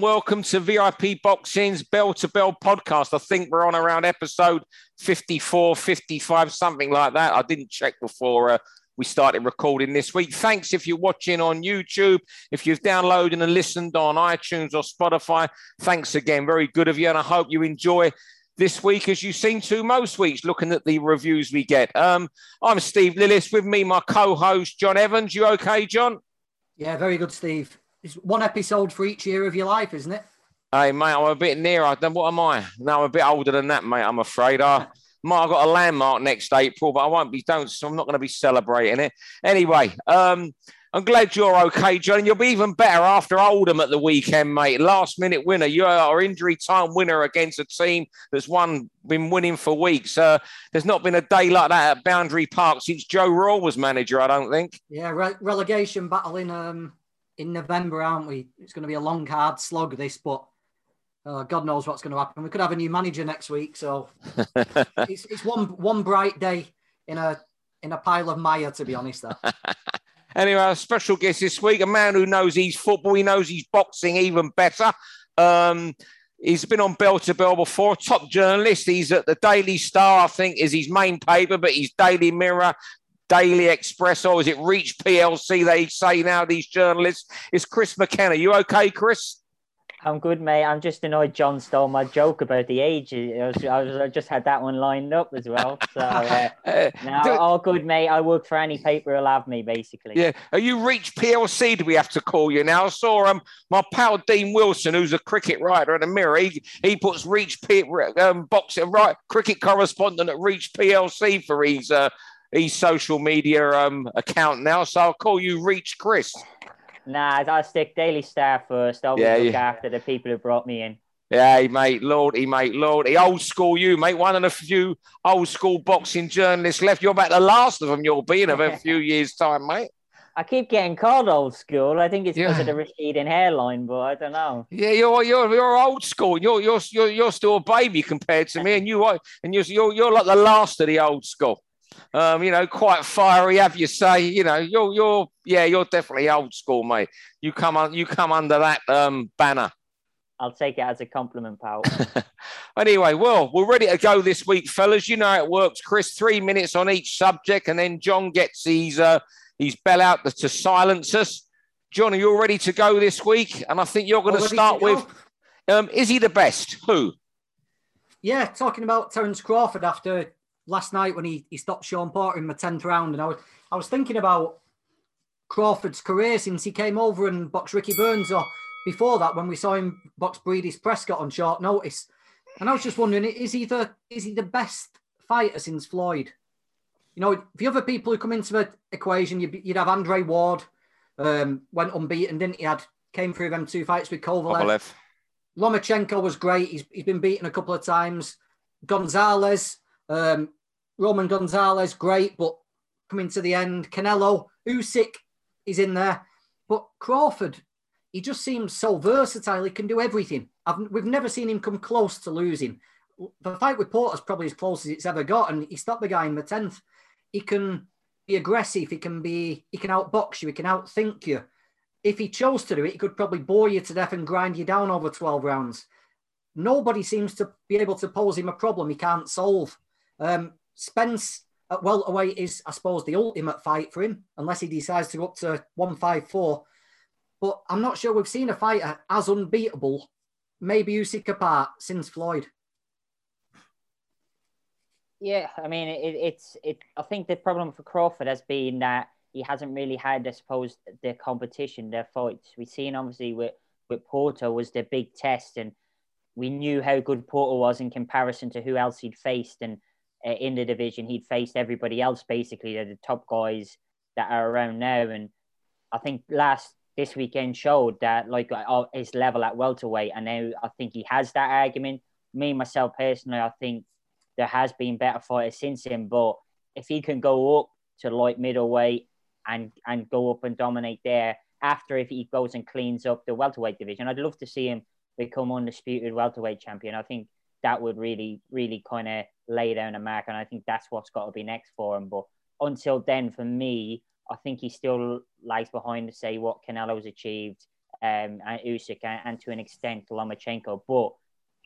welcome to VIP Boxing's Bell to Bell podcast. I think we're on around episode 54, 55, something like that. I didn't check before uh, we started recording this week. Thanks if you're watching on YouTube. If you've downloaded and listened on iTunes or Spotify, thanks again. Very good of you. And I hope you enjoy this week as you seem to most weeks looking at the reviews we get. Um, I'm Steve Lillis. With me, my co host, John Evans. You okay, John? Yeah, very good, Steve. It's one episode for each year of your life, isn't it? Hey, mate, I'm a bit nearer. Then what am I? No, I'm a bit older than that, mate. I'm afraid. I might have got a landmark next April, but I won't be. Don't. So I'm not going to be celebrating it anyway. Um, I'm glad you're okay, John. You'll be even better after Oldham at the weekend, mate. Last minute winner. You are our injury time winner against a team that's won, been winning for weeks. Uh, there's not been a day like that at Boundary Park since Joe Royle was manager, I don't think. Yeah, re- relegation battle in um, in November, aren't we? It's going to be a long, hard slog, this, but uh, God knows what's going to happen. We could have a new manager next week, so it's, it's one one bright day in a in a pile of mire, to be honest. Anyway, our special guest this week, a man who knows his football, he knows his boxing even better. Um, he's been on Bell to Bell before, top journalist. He's at the Daily Star, I think, is his main paper, but he's Daily Mirror, Daily Express, or is it Reach PLC? They say now, these journalists. It's Chris McKenna. You okay, Chris? I'm good, mate. I'm just annoyed John stole my joke about the age. I, was, I, was, I just had that one lined up as well. So uh, uh, now, all good, mate. I work for any paper who'll have me, basically. Yeah. Are you Reach PLC? Do we have to call you now? I saw um, my pal Dean Wilson, who's a cricket writer at the Mirror. He, he puts Reach P, um, boxing right cricket correspondent at Reach PLC for his uh, his social media um, account now. So I'll call you Reach Chris. Nah, I stick Daily Star first. I'll yeah, look yeah. after the people who brought me in. Yeah, mate, Lordy, mate, Lordy. Old school you, mate. One of the few old school boxing journalists left. You're about the last of them you'll be in a few years' time, mate. I keep getting called old school. I think it's yeah. because of the receding hairline, but I don't know. Yeah, you're you're you're old school. You're you're you're, you're still a baby compared to me, and you are, and you're, you're you're like the last of the old school um, you know, quite fiery, have you say, you know, you're you're yeah, you're definitely old school, mate. You come on, you come under that um, banner. I'll take it as a compliment, pal. anyway, well, we're ready to go this week, fellas. You know how it works, Chris. Three minutes on each subject, and then John gets his uh, his bell out to silence us. John, are you ready to go this week? And I think you're going to start with um, is he the best? Who? Yeah, talking about Terence Crawford after last night when he, he stopped Shawn Porter in the 10th round. And I was, I was thinking about Crawford's career since he came over and boxed Ricky Burns, or before that, when we saw him box Breidis Prescott on short notice. And I was just wondering, is he the is he the best fighter since Floyd? You know, the other people who come into the equation, you'd, you'd have Andre Ward, um, went unbeaten, didn't he? Had came through them two fights with Kovalev. Kovalev. Lomachenko was great. He's, he's been beaten a couple of times. Gonzalez, um, Roman Gonzalez, great, but coming to the end, Canelo, Usyk is in there, but Crawford, he just seems so versatile. He can do everything. I've, we've never seen him come close to losing. The fight with Porter's probably as close as it's ever got, and he stopped the guy in the tenth. He can be aggressive. He can be. He can outbox you. He can outthink you. If he chose to do it, he could probably bore you to death and grind you down over twelve rounds. Nobody seems to be able to pose him a problem he can't solve. Um, Spence at welterweight is, I suppose, the ultimate fight for him, unless he decides to go up to 154. But I'm not sure we've seen a fighter as unbeatable, maybe Usyk apart, since Floyd. Yeah, I mean, it, it's it. I think the problem for Crawford has been that he hasn't really had, I suppose, the competition, their fights. We've seen obviously with with Porter was the big test, and we knew how good Porter was in comparison to who else he'd faced, and uh, in the division. He'd faced everybody else basically, the top guys that are around now. And I think last this weekend showed that like uh, his level at welterweight, and now I think he has that argument. Me myself personally, I think there has been better fighters since him, but if he can go up to light middleweight and and go up and dominate there after if he goes and cleans up the welterweight division, I'd love to see him become undisputed welterweight champion. I think that would really, really kind of lay down a mark. And I think that's what's got to be next for him. But until then, for me, I think he still lags behind to say what Canelo's achieved. um, and Usyk and, and, to an extent Lomachenko. But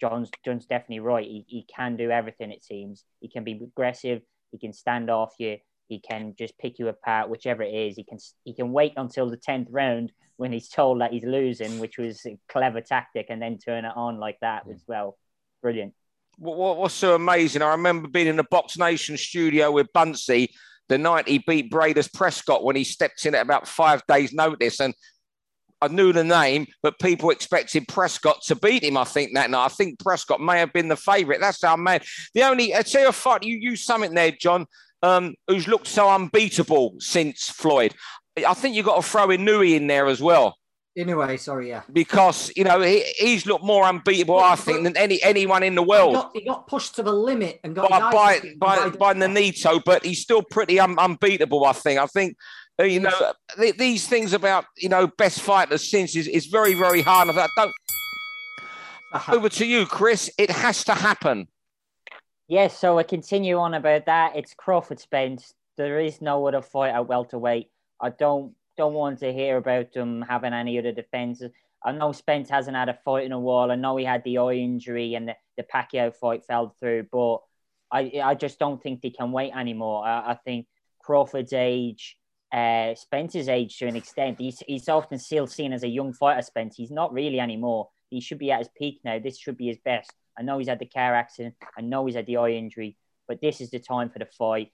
John's John's definitely right. He, he can do everything. It seems he can be aggressive. He can stand off you. He can just pick you apart, whichever it is. He can he can wait until the tenth round when he's told that he's losing, which was a clever tactic, and then turn it on like that as well. Brilliant. What, what's so amazing? I remember being in the Box Nation studio with Buncey the night he beat Breidis Prescott when he stepped in at about five days' notice, and I knew the name, but people expected Prescott to beat him. I think that night. I think Prescott may have been the favourite. That's how mad. The only I tell you a fight you use something there, John, um, who's looked so unbeatable since Floyd. I think you've got to throw Inoue in there as well. Inoue, sorry, yeah. Because you know he, he's looked more unbeatable, I think, than any anyone in the world. He got, he got pushed to the limit and got by by, by, by, Nonito, but he's still pretty un, unbeatable. I think. I think uh, you know, th- these things about you know best fighters since is, is very very hard. I don't. Uh-huh. Over to you, Chris. It has to happen. Yes, so I continue on about that. It's Crawford Spence. There is no other fight at welterweight. I don't don't want to hear about them having any other defenses. I know Spence hasn't had a fight in a while. I know he had the eye injury and the, the Pacquiao fight fell through, but I I just don't think they can wait anymore. I, I think Crawford's age uh, Spence's age to an extent. He's, he's often still seen as a young fighter, Spence. He's not really anymore. He should be at his peak now. This should be his best. I know he's had the car accident. I know he's had the eye injury, but this is the time for the fight.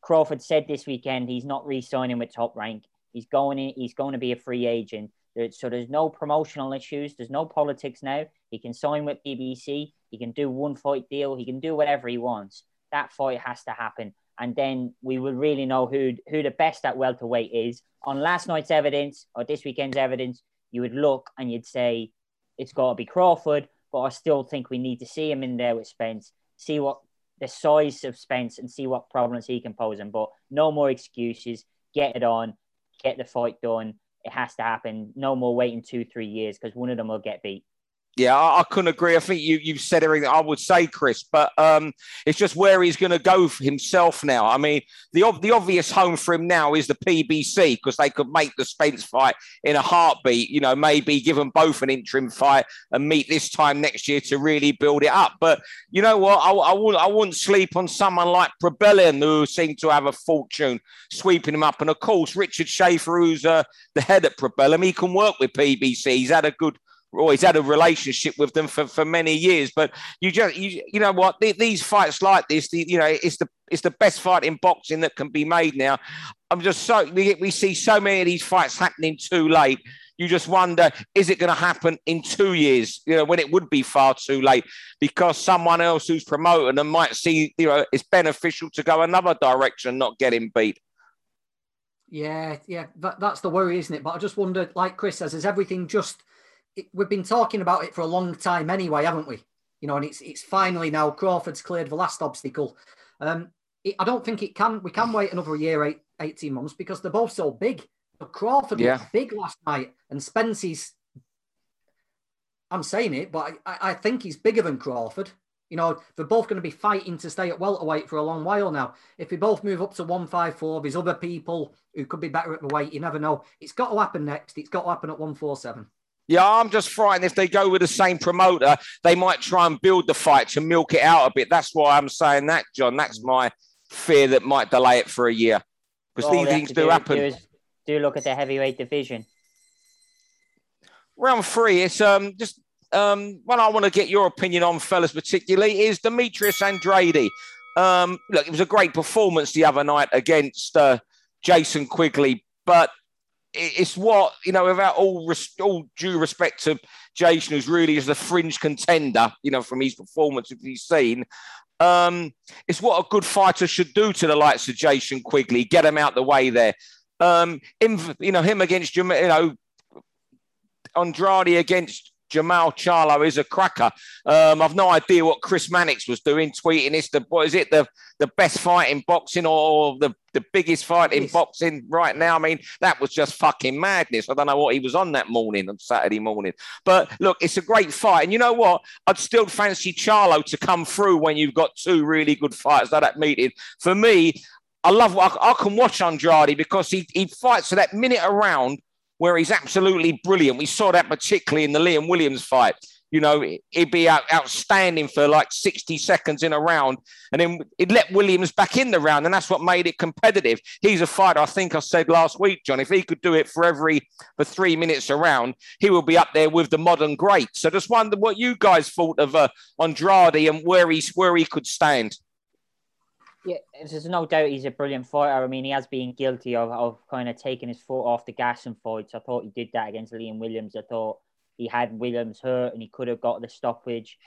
Crawford said this weekend he's not re-signing with Top Rank. He's going in, he's going to be a free agent. So there's no promotional issues. There's no politics now. He can sign with PBC. He can do one fight deal. He can do whatever he wants. That fight has to happen and then we will really know who who the best at welterweight is. On last night's evidence or this weekend's evidence, you would look and you'd say it's got to be Crawford, but I still think we need to see him in there with Spence, see what the size of Spence and see what problems he can pose him. But no more excuses. Get it on, get the fight done. It has to happen. No more waiting two, three years because one of them will get beat. Yeah, I, I, couldn't agree. I think you you've said everything I would say, Chris. But um, it's just where he's going to go for himself now. I mean, the the obvious home for him now is the PBC because they could make the Spence fight in a heartbeat. You know, maybe give them both an interim fight and meet this time next year to really build it up. But you know what? I, I wouldn't I wouldn't sleep on someone like Probellum who seemed to have a fortune sweeping him up. And of course, Richard Schaefer, who's uh, the head at Probellum, he can work with PBC. He's had a good always had a relationship with them for, for many years. But you just you, you know what these fights like this, the, you know, it's the it's the best fight in boxing that can be made now. I'm just so we, we see so many of these fights happening too late. You just wonder, is it going to happen in two years? You know, when it would be far too late, because someone else who's promoting them might see, you know, it's beneficial to go another direction, not getting beat. Yeah, yeah, that, that's the worry, isn't it? But I just wondered, like Chris says, is everything just it, we've been talking about it for a long time anyway, haven't we? You know, and it's it's finally now Crawford's cleared the last obstacle. Um, it, I don't think it can. We can wait another year, eight, 18 months, because they're both so big. But Crawford yeah. big last night, and Spence's. I'm saying it, but I, I think he's bigger than Crawford. You know, they're both going to be fighting to stay at welterweight for a long while now. If we both move up to 154, there's other people who could be better at the weight. You never know. It's got to happen next. It's got to happen at 147. Yeah, I'm just frightened if they go with the same promoter, they might try and build the fight to milk it out a bit. That's why I'm saying that, John. That's my fear that might delay it for a year because these things do, do happen. Do, is, do look at the heavyweight division. Round three, it's um just um what I want to get your opinion on, fellas, particularly is Demetrius Andrade. Um, look, it was a great performance the other night against uh, Jason Quigley, but it's what you know. Without all all due respect to Jason, who's really is a fringe contender, you know, from his performance if he's seen. Um, it's what a good fighter should do to the likes of Jason Quigley, get him out the way there. Um, him, you know, him against you know Andrade against Jermall Charlo is a cracker. Um, I've no idea what Chris Mannix was doing, tweeting this. The what is it? The the best fight in boxing or the the biggest fight in boxing right now? I mean, that was just fucking madness. I don't know what he was on that morning on Saturday morning. But look, it's a great fight, and you know what? I'd still fancy Charlo to come through when you've got two really good fighters at that meeting. For me, I love. I, I can watch Andrade because he he fights for that minute around where he's absolutely brilliant. We saw that particularly in the Liam Williams fight. You know, he'd be out, outstanding for like 60 seconds in a round, and then he'd let Williams back in the round, and that's what made it competitive. He's a fighter. I think I said last week, John, if he could do it for every for three minutes around, he will be up there with the modern greats. So just wonder what you guys thought of uh, Andrade and where he's where he could stand. Yeah, there's no doubt he's a brilliant fighter. I mean, he has been guilty of, of kind of taking his foot off the gas in fights. I thought he did that against Liam Williams. I thought he had Williams hurt and he could have got the stoppage.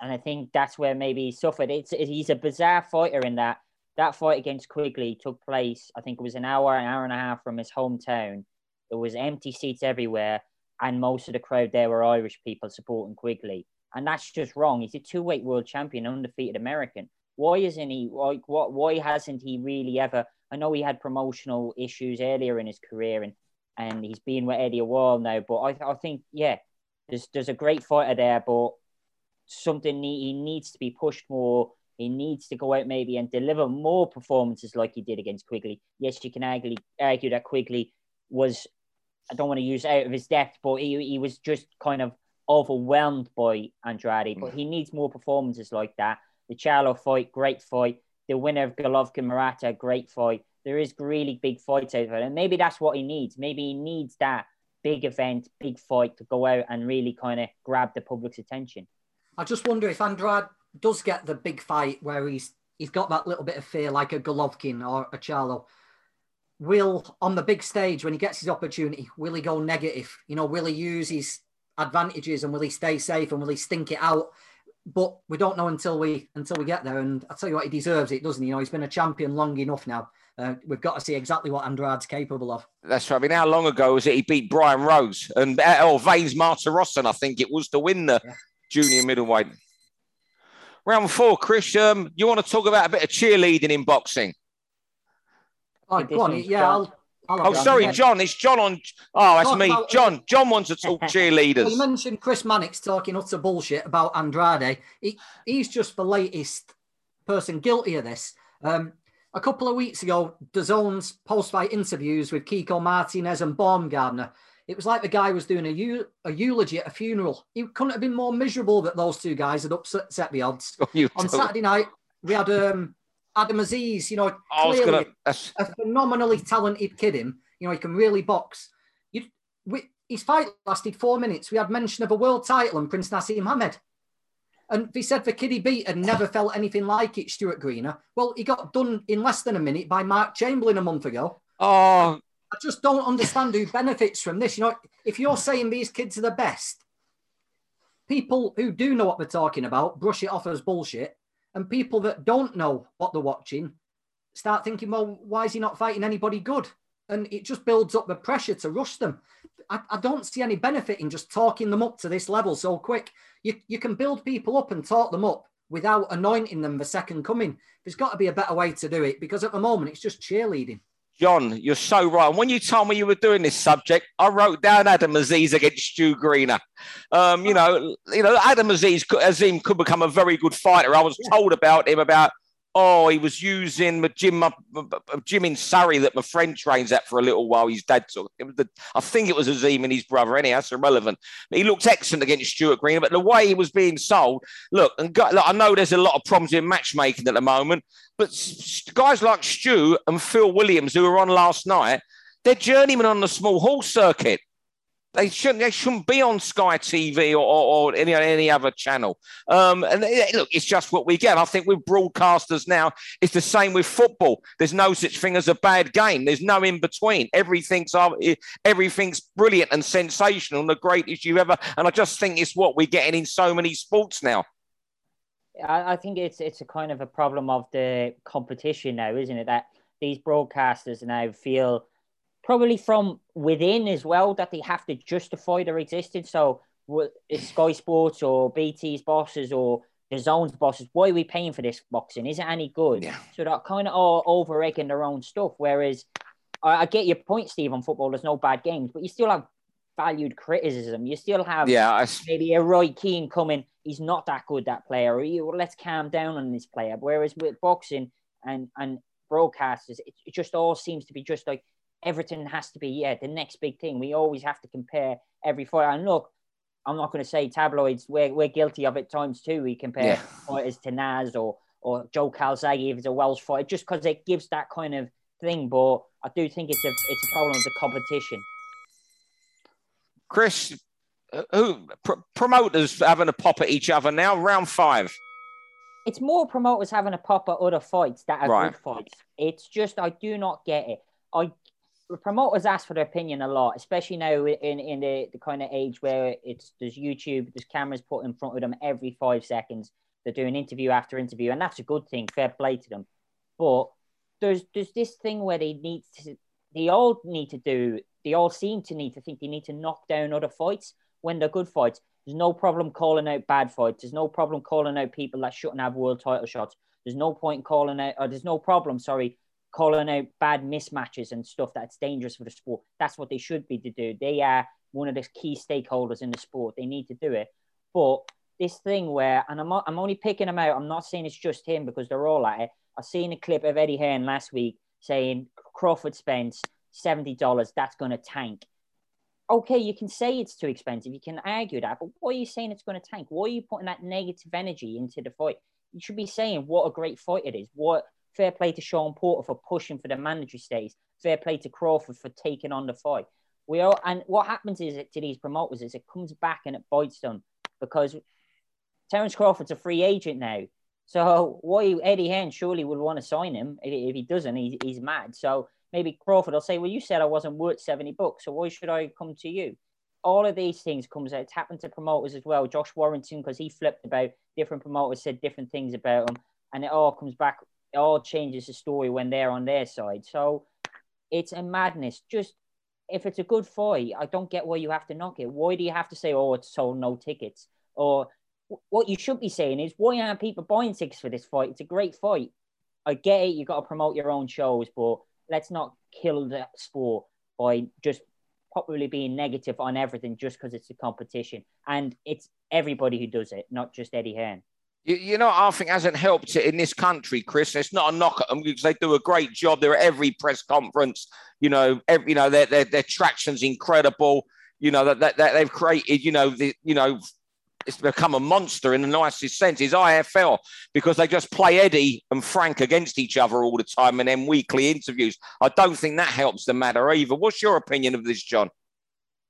And I think that's where maybe he suffered. It's, he's a bizarre fighter in that that fight against Quigley took place, I think it was an hour, an hour and a half from his hometown. There was empty seats everywhere, and most of the crowd there were Irish people supporting Quigley. And that's just wrong. He's a two-weight world champion, undefeated American. Why isn't he like what why hasn't he really ever I know he had promotional issues earlier in his career and and he's been with Eddie a while now, but I, I think yeah, there's there's a great fighter there, but something he needs to be pushed more. He needs to go out maybe and deliver more performances like he did against Quigley. Yes, you can argue, argue that Quigley was, I don't want to use out of his depth, but he, he was just kind of overwhelmed by Andrade. But mm. he needs more performances like that. The Charlo fight, great fight. The winner of Golovkin Murata, great fight. There is really big fights over there. And maybe that's what he needs. Maybe he needs that big event, big fight to go out and really kind of grab the public's attention. I just wonder if Andrade does get the big fight where he's he's got that little bit of fear, like a Golovkin or a Charlo. Will on the big stage when he gets his opportunity, will he go negative? You know, will he use his advantages and will he stay safe and will he stink it out? But we don't know until we until we get there. And I tell you what, he deserves it, doesn't he? You know, he's been a champion long enough now uh, we've got to see exactly what Andrade's capable of. That's right. I mean, how long ago was it he beat Brian Rose and uh, or Vanes Marta Martirosyan, I think it was to win the yeah. junior middleweight. Round four, Chris. Um, you want to talk about a bit of cheerleading in boxing? Oh, go on. Yeah, I'll, I'll oh, sorry, yeah. John. It's John on. Oh, that's Talk me. About, John. John wants to talk cheerleaders. you mentioned Chris Mannix talking utter bullshit about Andrade. He, he's just the latest person guilty of this. Um, a couple of weeks ago, DAZN's post-fight interviews with Kiko Martinez and Baumgardner, it was like the guy was doing a, a eulogy at a funeral. He couldn't have been more miserable that those two guys had upset the odds. Oh, On Saturday night, we had um, Adam Azim, you know, clearly gonna, a phenomenally talented kid. Him, you know, he can really box. You, we, his fight lasted four minutes. We had mention of a world title and Prince Naseem Hamed. And he said the kid he beat had never felt anything like it, Stuart Greener. Well, he got done in less than a minute by Mark Chamberlain a month ago. Oh. I just don't understand who benefits from this. You know, if you're saying these kids are the best, people who do know what they're talking about brush it off as bullshit. And people that don't know what they're watching start thinking, well, why is he not fighting anybody good? And it just builds up the pressure to rush them. I, I don't see any benefit in just talking them up to this level so quick. You, you can build people up and talk them up without anointing them the second coming. There's got to be a better way to do it because at the moment it's just cheerleading. John, you're so right. When you told me you were doing this subject, I wrote down Adam Azim against Stu Greener. Um, you know, you know, Adam Aziz, Azim could become a very good fighter. I was told about him about Oh, he was using the gym, a gym in Surrey that my friend trains at for a little while. His dad took I think it was Azim and his brother. Anyhow, that's irrelevant. He looked excellent against Stuart Green, but the way he was being sold, look, and look, I know there's a lot of problems in matchmaking at the moment, but guys like Stu and Phil Williams, who were on last night, they're journeymen on the small hall circuit. They shouldn't. They shouldn't be on Sky TV or, or, or any any other channel. Um, and eh, look, it's just what we get. I think with broadcasters now, it's the same with football. There's no such thing as a bad game. There's no in between. Everything's uh, eh, everything's brilliant and sensational and the greatest you ever. And I just think it's what we're getting in so many sports now. I think it's it's a kind of a problem of the competition now, isn't it? That these broadcasters now feel probably from within as well that they have to justify their existence. So it's Sky Sports or BT's bosses or DAZN's bosses. Why are we paying for this boxing? Is it any good? Yeah. So they're kind of all over egging their own stuff. Whereas I, I, get your point, Steve, on football. There's no bad games, but you still have valued criticism. You still have yeah, I... maybe a Roy Keane coming. He's not that good, that player. Or you, let's calm down on this player. Whereas with boxing and and broadcasters, it, it just all seems to be just like everything has to be yeah the next big thing. We always have to compare every fight. And look, I'm not going to say tabloids. We're, we're guilty of it times too. We compare yeah. fighters to Nas or or Joe Calzaghe if it's a Welsh fight, just because it gives that kind of thing. But I do think it's a it's a problem of the competition. Chris, who pr- promoters having a pop at each other now? Round five. It's more promoters having a pop at other fights that are right. good fights. It's just I do not get it. I promoters ask for their opinion a lot, especially now in, in the, the kind of age where it's there's YouTube, there's cameras put in front of them every five seconds. They're doing interview after interview, and that's a good thing. Fair play to them. But there's there's this thing where they need to, they all need to do, they all seem to need to think they need to knock down other fights when they're good fights. There's no problem calling out bad fights. There's no problem calling out people that shouldn't have world title shots. There's no point calling out, or there's no problem, sorry, calling out bad mismatches and stuff that's dangerous for the sport. That's what they should be to do. They are one of the key stakeholders in the sport. They need to do it. But this thing where, and I'm, I'm only picking them out, I'm not saying it's just him because they're all at it. I've seen a clip of Eddie Hearn last week saying Crawford Spence $70, that's going to tank. Okay, you can say it's too expensive. You can argue that, but why are you saying it's going to tank? Why are you putting that negative energy into the fight? You should be saying what a great fight it is. What fair play to Shawn Porter for pushing for the mandatory stays. Fair play to Crawford for taking on the fight. We all and what happens is it to these promoters is it comes back and it bites them because Terence Crawford's a free agent now. So why Eddie Hearn surely would want to sign him. If he doesn't, he's, he's mad. So maybe Crawford will say, well, you said I wasn't worth 70 bucks, so why should I come to you? All of these things comes out. It's happened to promoters as well. Josh Warrington, because he flipped about different promoters said different things about him, and it all comes back. All changes the story when they're on their side. So it's a madness. Just if it's a good fight, I don't get why you have to knock it. Why do you have to say, oh, it's sold no tickets? Or what you should be saying is, why aren't people buying tickets for this fight? It's a great fight. I get it. You've got to promote your own shows, but let's not kill the sport by just probably being negative on everything just because it's a competition. And it's everybody who does it, not just Eddie Hearn. You, you know, I think hasn't helped it in this country, Chris. It's not a knock at them because they do a great job. They're at every press conference. You know, every, you know, their, their their traction's incredible. You know that, that, that they've created. You know, the you know it's become a monster in the nicest sense is IFL because they just play Eddie and Frank against each other all the time and then weekly interviews. I don't think that helps the matter either. What's your opinion of this, John?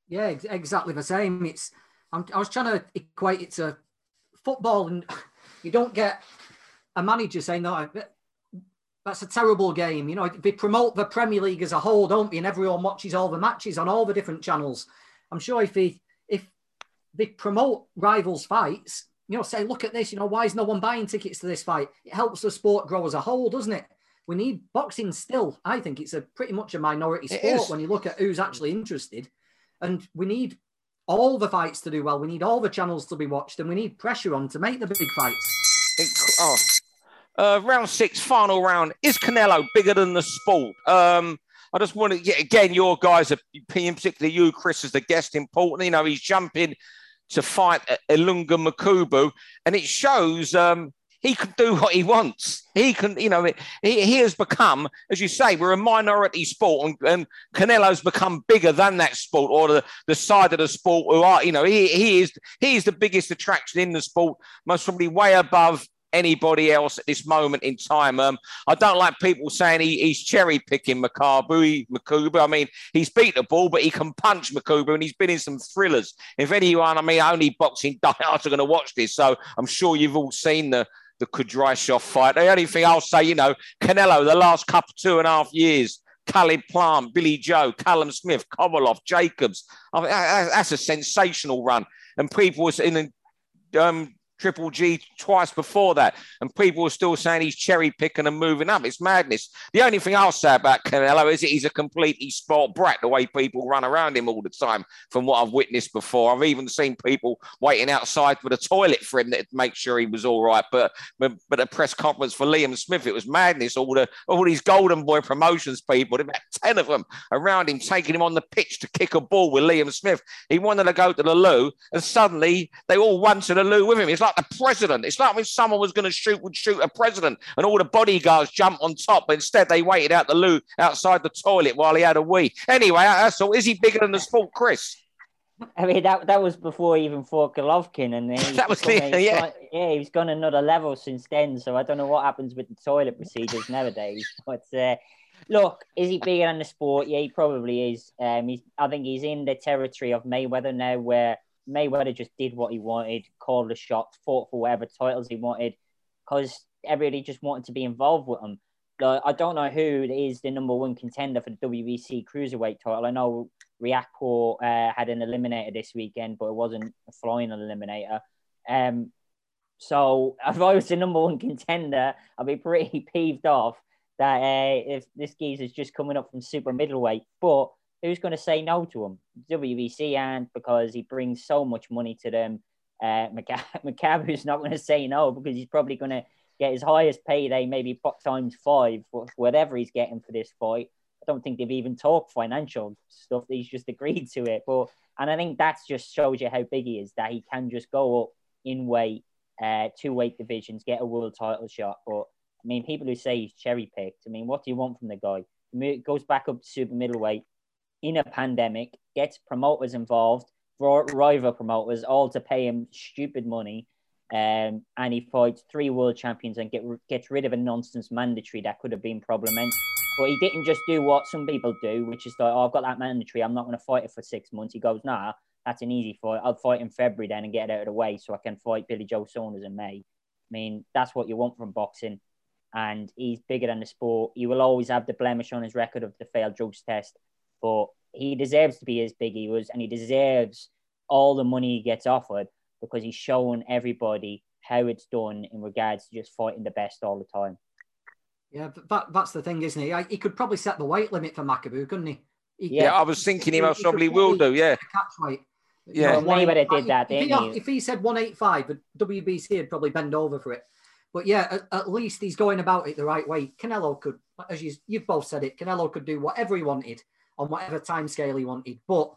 Yeah, exactly the same. It's I'm, i was trying to equate it to football, and you don't get a manager saying no, that's a terrible game. You know, they promote the Premier League as a whole, don't they? And everyone watches all the matches on all the different channels. I'm sure if he if they promote rivals fights. You know, say, look at this. You know, why is no one buying tickets to this fight? It helps the sport grow as a whole, doesn't it? We need boxing still. I think it's a pretty much a minority sport when you look at who's actually interested, and we need all the fights to do well. We need all the channels to be watched, and we need pressure on to make the big fights. oh. Uh, round six, final round. Is Canelo bigger than the sport? Um, I just want to, yeah, again, your guys particularly you, Chris, as the guest, important. You know, he's jumping to fight Ilunga Makabu, and it shows um, he can do what he wants. He can, you know, he, he has become, as you say, we're a minority sport, and, and Canelo's become bigger than that sport or the, the side of the sport who are, you know, he, he is he is the biggest attraction in the sport, most probably way above anybody else at this moment in time. Um, I don't like people saying he, he's cherry picking Makabu. Makabu. I mean, he's beat the ball, but he can punch Makabu, and he's been in some thrillers. If anyone, I mean, only boxing diehards are going to watch this, so I'm sure you've all seen the the Kudryashov fight. The only thing I'll say, you know, Canelo, the last couple two and a half years. Caleb Plant, Billy Joe, Callum Smith, Kovalev, Jacobs. I mean, that's a sensational run. And people was in um, Triple G twice before that, and people are still saying he's cherry picking and moving up. It's madness. The only thing I'll say about Canelo is that he's a completely sport brat. The way people run around him all the time, from what I've witnessed before, I've even seen people waiting outside for the toilet for him to make sure he was all right. But but, a press conference for Liam Smith, it was madness. All the all these Golden Boy promotions people, about ten of them around him, taking him on the pitch to kick a ball with Liam Smith. He wanted to go to the loo, and suddenly they all went to the loo with him. It's like like the president. It's like when someone was going to shoot would shoot a president, and all the bodyguards jump on top, but instead they waited out the loo outside the toilet while he had a wee. Anyway, that's all. Is he bigger than the sport, Chris? I mean, that that was before he even fought Golovkin, and that was clear, yeah. Gone, yeah, he's gone another level since then. So I don't know what happens with the toilet procedures nowadays. But uh, look, is he bigger than the sport? Yeah, he probably is. Um, he's, I think he's in the territory of Mayweather now, where Mayweather just did what he wanted, called the shots, fought for whatever titles he wanted, because everybody just wanted to be involved with him. I don't know who is the number one contender for the WBC cruiserweight title. I know Riakporhe uh, had an eliminator this weekend, but it wasn't a flying eliminator. Um, so if I was the number one contender, I'd be pretty peeved off that uh, if this geezer's just coming up from super middleweight. But who's going to say no to him? WBC and because he brings so much money to them. Uh, Makabu's not going to say no because he's probably going to get his highest payday, maybe times five, whatever he's getting for this fight. I don't think they've even talked financial stuff. He's just agreed to it. But and I think that just shows you how big he is that he can just go up in weight, uh, two weight divisions, get a world title shot. But I mean, people who say he's cherry picked. I mean, what do you want from the guy? Goes back up to super middleweight in a pandemic, gets promoters involved, rival promoters, all to pay him stupid money. Um, and he fights three world champions and get, gets rid of a nonsense mandatory that could have been problematic but he didn't just do what some people do, which is like, oh, I've got that mandatory. I'm not going to fight it for six months. He goes, nah, that's an easy fight. I'll fight in February then and get it out of the way so I can fight Billy Joe Saunders in May. I mean, that's what you want from boxing. And he's bigger than the sport. He will always have the blemish on his record of the failed drugs test, but he deserves to be as big he was, and he deserves all the money he gets offered because he's shown everybody how it's done in regards to just fighting the best all the time. Yeah, that, that's the thing, isn't he? He could probably set the weight limit for Makabu, couldn't he? he yeah, I was thinking he, most probably will do. Yeah, catch weight. Yeah, well, Mayweather did that. If he, he? if he said 185, WBC would probably bend over for it. But yeah, at, at, least he's going about it the right way. Canelo could, as you, you've both said it, Canelo could do whatever he wanted on whatever time scale he wanted. But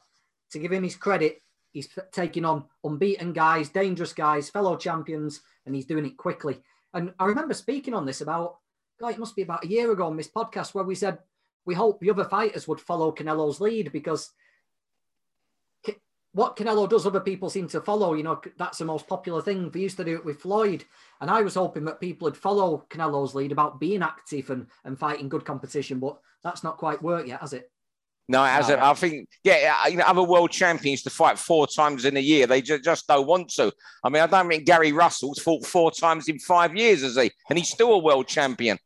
to give him his credit, he's taking on unbeaten guys, dangerous guys, fellow champions, and he's doing it quickly. And I remember speaking on this about God, it must be about a year ago on this podcast where we said we hope the other fighters would follow Canelo's lead because what Canelo does, other people seem to follow. You know, that's the most popular thing. We used to do it with Floyd, and I was hoping that people would follow Canelo's lead about being active and, and fighting good competition, but that's not quite worked yet, has it? No, it hasn't. No. I think, yeah, you know, other world champions to fight four times in a year, they just, just don't want to. I mean, I don't think Gary Russell's fought four times in five years, has he? And he's still a world champion.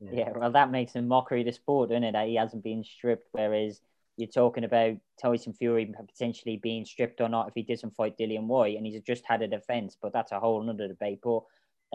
Yeah, well, that makes him mockery of the sport, doesn't it? That he hasn't been stripped, whereas you're talking about Tyson Fury potentially being stripped or not if he doesn't fight Dillian Whyte, and he's just had a defense, but that's a whole other debate. But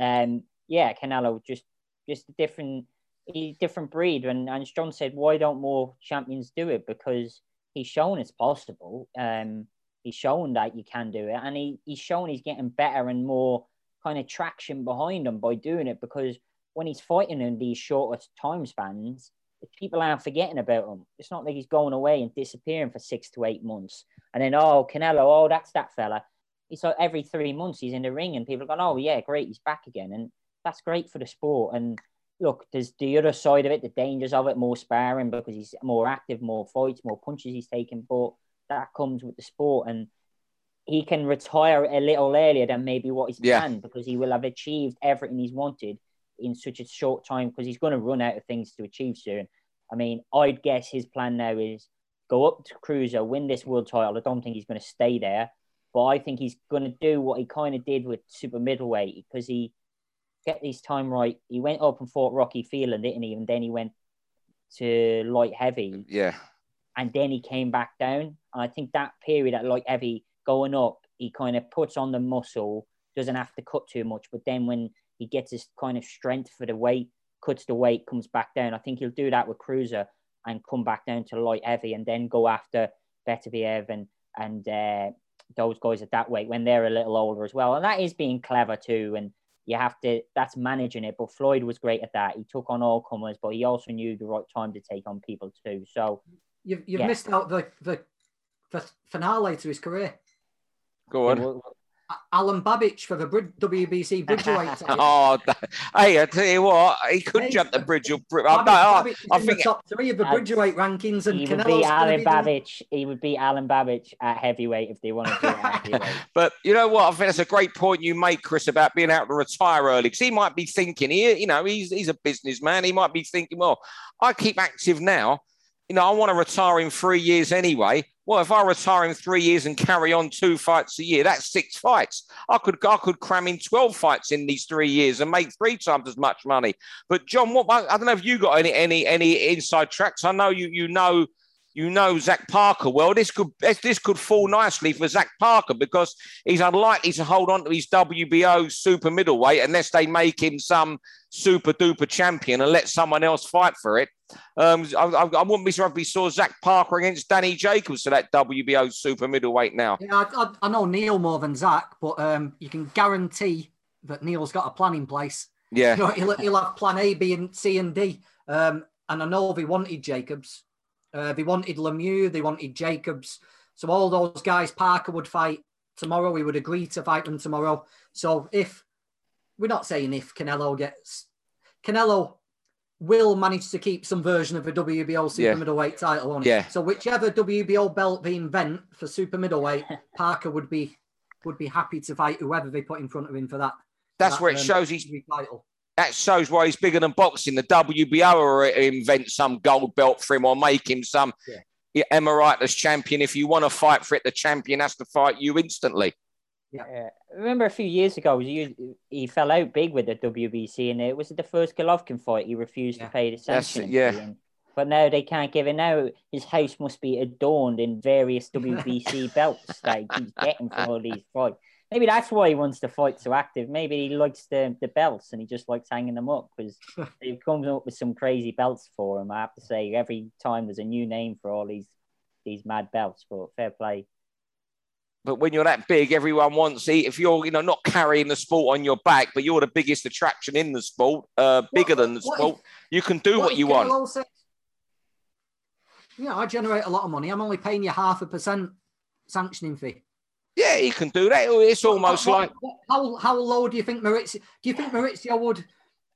um, yeah, Canelo just just a different he's different breed, and and John said, why don't more champions do it? Because he's shown it's possible. Um, he's shown that you can do it, and he he's shown he's getting better and more kind of traction behind him by doing it because when he's fighting in these shorter time spans, people aren't forgetting about him. It's not like he's going away and disappearing for six to eight months. And then, oh, Canelo, oh, that's that fella. It's like every three months he's in the ring and people are going, oh, yeah, great, he's back again. And that's great for the sport. And look, there's the other side of it, the dangers of it, more sparring because he's more active, more fights, more punches he's taking. But that comes with the sport. And he can retire a little earlier than maybe what he's yeah. planned because he will have achieved everything he's wanted in such a short time because he's going to run out of things to achieve soon. I mean, I'd guess his plan now is go up to Cruiser, win this world title. I don't think he's going to stay there, but I think he's going to do what he kind of did with super middleweight because he get his time right. He went up and fought Rocky Phelan, didn't he? And then he went to light heavy. Yeah. And then he came back down. And I think that period at light heavy going up, he kind of puts on the muscle, doesn't have to cut too much. But then when he gets his kind of strength for the weight, cuts the weight, comes back down. I think he'll do that with Cruiser and come back down to light heavy and then go after Beterbiev and and uh, those guys at that weight when they're a little older as well. And that is being clever too. And you have to that's managing it. But Floyd was great at that. He took on all comers, but he also knew the right time to take on people too. So you've, you've yeah. missed out the, the the finale to his career. Go on. Alen Babić for the Brid- WBC Bridgerweight. oh, hey, I tell you what, he could hey, jump the bridge. Of, I, Babić, I, I, think the top three of the Bridgerweight rankings, and he would be Alen Babić. The... He would be Alen Babić at heavyweight if they wanted to. but you know what? I think that's a great point you make, Chris, about being able to retire early. Because he might be thinking, he, you know, he's he's a businessman. He might be thinking, well, I keep active now. You know, I want to retire in three years anyway well, if I retire in three years and carry on two fights a year, that's six fights. I could I could cram in twelve fights in these three years and make three times as much money. But John, what I don't know if you got any any any inside tracks. I know you you know you know Zach Parker well. This could this could fall nicely for Zach Parker because he's unlikely to hold on to his WBO super middleweight unless they make him some super duper champion and let someone else fight for it. Um, I, I, I, wouldn't be surprised if we saw Zach Parker against Danny Jacobs for that WBO super middleweight now. Yeah, I, I know Neil more than Zach, but um, you can guarantee that Neil's got a plan in place. Yeah, you know, he'll, he'll, have plan A, B, and C and D. Um, and I know he wanted Jacobs, uh, they wanted Lemieux, they wanted Jacobs. So all those guys, Parker would fight tomorrow. We would agree to fight them tomorrow. So if we're not saying if Canelo gets Canelo will manage to keep some version of a WBO super yeah. middleweight title on it. Yeah. So whichever WBO belt they invent for super middleweight, Parker would be would be happy to fight whoever they put in front of him for that. That's that, where it um, shows he's title. That shows why he's bigger than boxing. The WBO or invent some gold belt for him or make him some yeah. emeritus champion. If you want to fight for it, the champion has to fight you instantly. Yeah. Uh, remember a few years ago, he, he fell out big with the WBC, and it was the first Golovkin fight. He refused yeah. to pay the sanction. yeah. And, but now they can't give it. Now his house must be adorned in various WBC belts that he's getting from all these fights. Maybe that's why he wants to fight so active. Maybe he likes the, the belts and he just likes hanging them up because they've come up with some crazy belts for him. I have to say, every time there's a new name for all these these mad belts. But fair play. But when you're that big, everyone wants it. If you're, you know, not carrying the sport on your back, but you're the biggest attraction in the sport, uh, bigger what, than the sport, if, you can do what, what you want. Says, yeah, I generate a lot of money. I'm only paying you half a percent sanctioning fee. Yeah, he can do that. It's almost what, like how how low do you think Mauricio? Do you think Mauricio would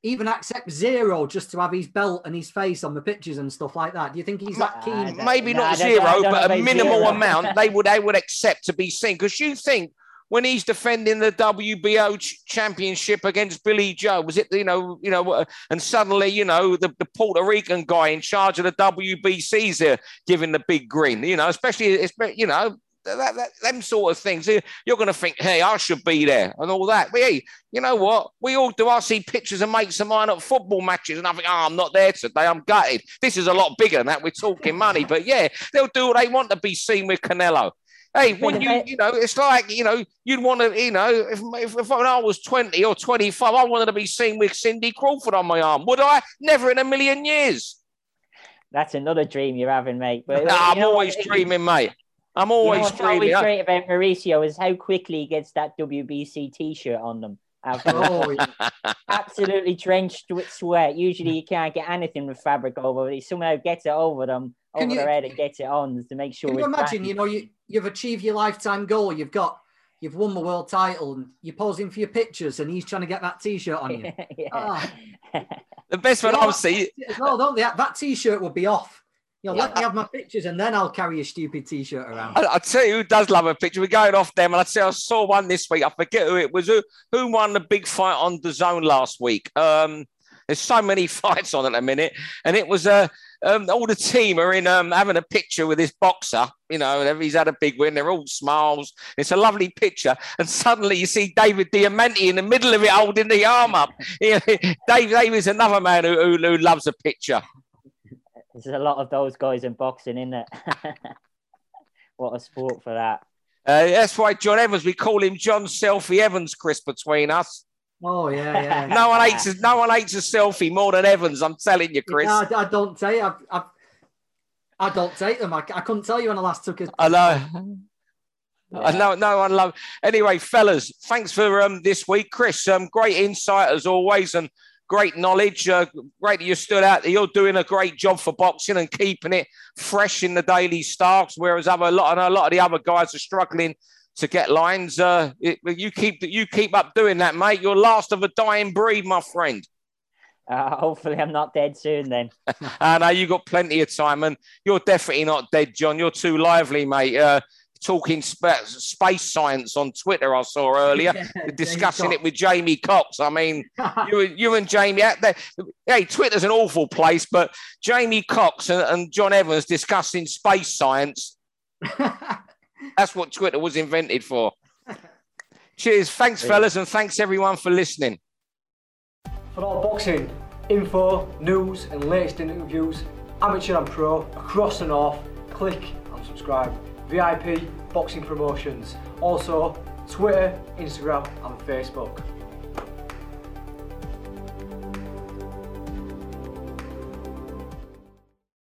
even accept zero just to have his belt and his face on the pictures and stuff like that? Do you think he's that keen? Maybe not zero, but a minimal zero. amount they would they would accept to be seen. Because you think when he's defending the WBO championship against Billy Joe, was it you know you know, uh, and suddenly you know the, the Puerto Rican guy in charge of the WBC's there giving the big grin, you know, especially it's you know that, that, them sort of things. You're going to think, hey, I should be there and all that. But hey, you know what? We all do. I see pictures of mates of mine at football matches and I think, oh, I'm not there today. I'm gutted. This is a lot bigger than that. We're talking money. But yeah, they'll do what they want to be seen with Canelo. Hey, when you, you know, it's like, you know, you'd want to, you know, if, if, if I was 20 or 25, I wanted to be seen with Cindy Crawford on my arm. Would I? Never in a million years. That's another dream you're having, mate. But nah, I'm always dreaming, mate. I'm always you know always ah. great about Mauricio is how quickly he gets that WBC T-shirt on them. oh, absolutely drenched with sweat. Usually, you can't get anything with fabric over, but he somehow gets it over them, over you, their head, and gets it on to make sure. Can you imagine? You know, you you've achieved your lifetime goal. You've got you've won the world title, and you're posing for your pictures, and he's trying to get that T-shirt on you. yeah. oh. The best one I'll see. No, don't they? That T-shirt would be off. You know, yeah. let me have my pictures and then I'll carry a stupid t-shirt around. I, will tell you who does love a picture. We're going off them, and I say I saw one this week. I forget who it was. Who, who won the big fight on DAZN last week? Um, there's so many fights on at the minute, and it was uh, um, all the team are in um, having a picture with this boxer. You know, he's had a big win. They're all smiles. It's a lovely picture, and suddenly you see David Diamante in the middle of it, holding the arm up. Dave, Dave is another man who, who, who loves a picture. There's a lot of those guys in boxing, isn't it? what a sport for that. Uh, that's why John Evans, we call him John Selfie Evans, Chris, between us. Oh yeah, yeah. no one hates a, no one hates a selfie more than Evans. I'm telling you, Chris. Yeah, I, I, don't take. I, I, I don't take them. I, I couldn't tell you when I last took it. I know. Yeah. I know no one love. Anyway, fellas, thanks for um this week, Chris. Um, great insight as always, and great knowledge. Uh, great that you stood out. You're doing a great job for boxing and keeping it fresh in the daily stars, whereas other, a lot, and a lot of the other guys are struggling to get lines. Uh, it, you keep you keep up doing that, mate. You're last of a dying breed, my friend. Uh, hopefully, I'm not dead soon then. I know you got plenty of time, and you're definitely not dead, John. You're too lively, mate. Uh, talking sp- space science on Twitter, I saw earlier, yeah, discussing it with Jamie Cox. I mean, you, you and Jamie out there. Hey, Twitter's an awful place, but Jamie Cox and, and John Evans discussing space science. That's what Twitter was invented for. Cheers. Thanks, fellas, and thanks everyone for listening. For all boxing info, news, and latest interviews, amateur and pro, across the north, click and subscribe. VIP Boxing Promotions. Also, Twitter, Instagram, and Facebook.